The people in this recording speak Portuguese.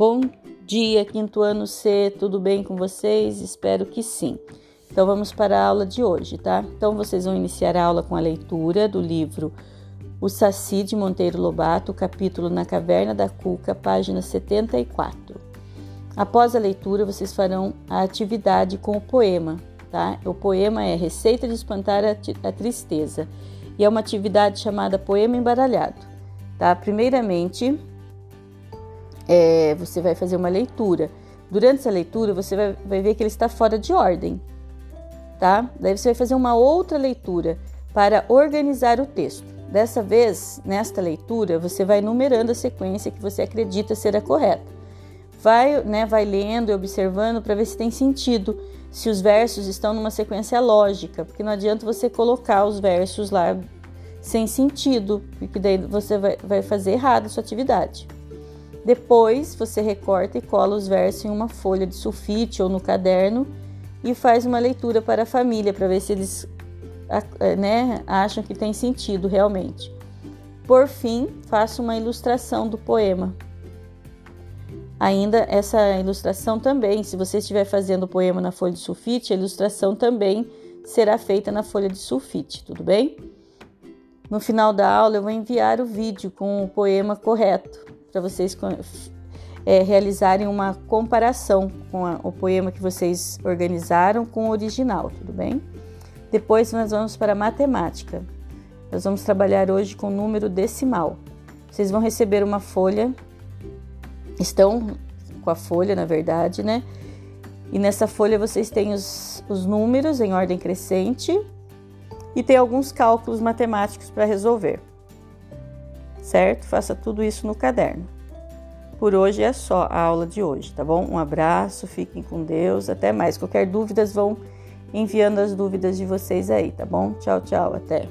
Bom dia, quinto ano C, tudo bem com vocês? Espero que sim. Então vamos para a aula de hoje, tá? Então vocês vão iniciar a aula com a leitura do livro O Saci de Monteiro Lobato, capítulo Na Caverna da Cuca, página 74. Após a leitura, vocês farão a atividade com o poema, tá? O poema é Receita de Espantar a Tristeza e é uma atividade chamada Poema Embaralhado, tá? Primeiramente, é, você vai fazer uma leitura. Durante essa leitura, você vai, vai ver que ele está fora de ordem, tá? Daí você vai fazer uma outra leitura para organizar o texto. Dessa vez, nesta leitura, você vai numerando a sequência que você acredita ser a correta. Vai, né, vai lendo e observando para ver se tem sentido, se os versos estão numa sequência lógica, porque não adianta você colocar os versos lá sem sentido, porque daí você vai, vai fazer errado a sua atividade. Depois você recorta e cola os versos em uma folha de sulfite ou no caderno e faz uma leitura para a família para ver se eles né, acham que tem sentido realmente. Por fim, faça uma ilustração do poema. Ainda essa ilustração também, se você estiver fazendo o poema na folha de sulfite, a ilustração também será feita na folha de sulfite, tudo bem? No final da aula eu vou enviar o vídeo com o poema correto para vocês é, realizarem uma comparação com a, o poema que vocês organizaram com o original, tudo bem? Depois nós vamos para a matemática. Nós vamos trabalhar hoje com número decimal. Vocês vão receber uma folha, estão com a folha, na verdade, né? E nessa folha vocês têm os, os números em ordem crescente e tem alguns cálculos matemáticos para resolver certo? Faça tudo isso no caderno. Por hoje é só a aula de hoje, tá bom? Um abraço, fiquem com Deus, até mais. Qualquer dúvidas vão enviando as dúvidas de vocês aí, tá bom? Tchau, tchau, até.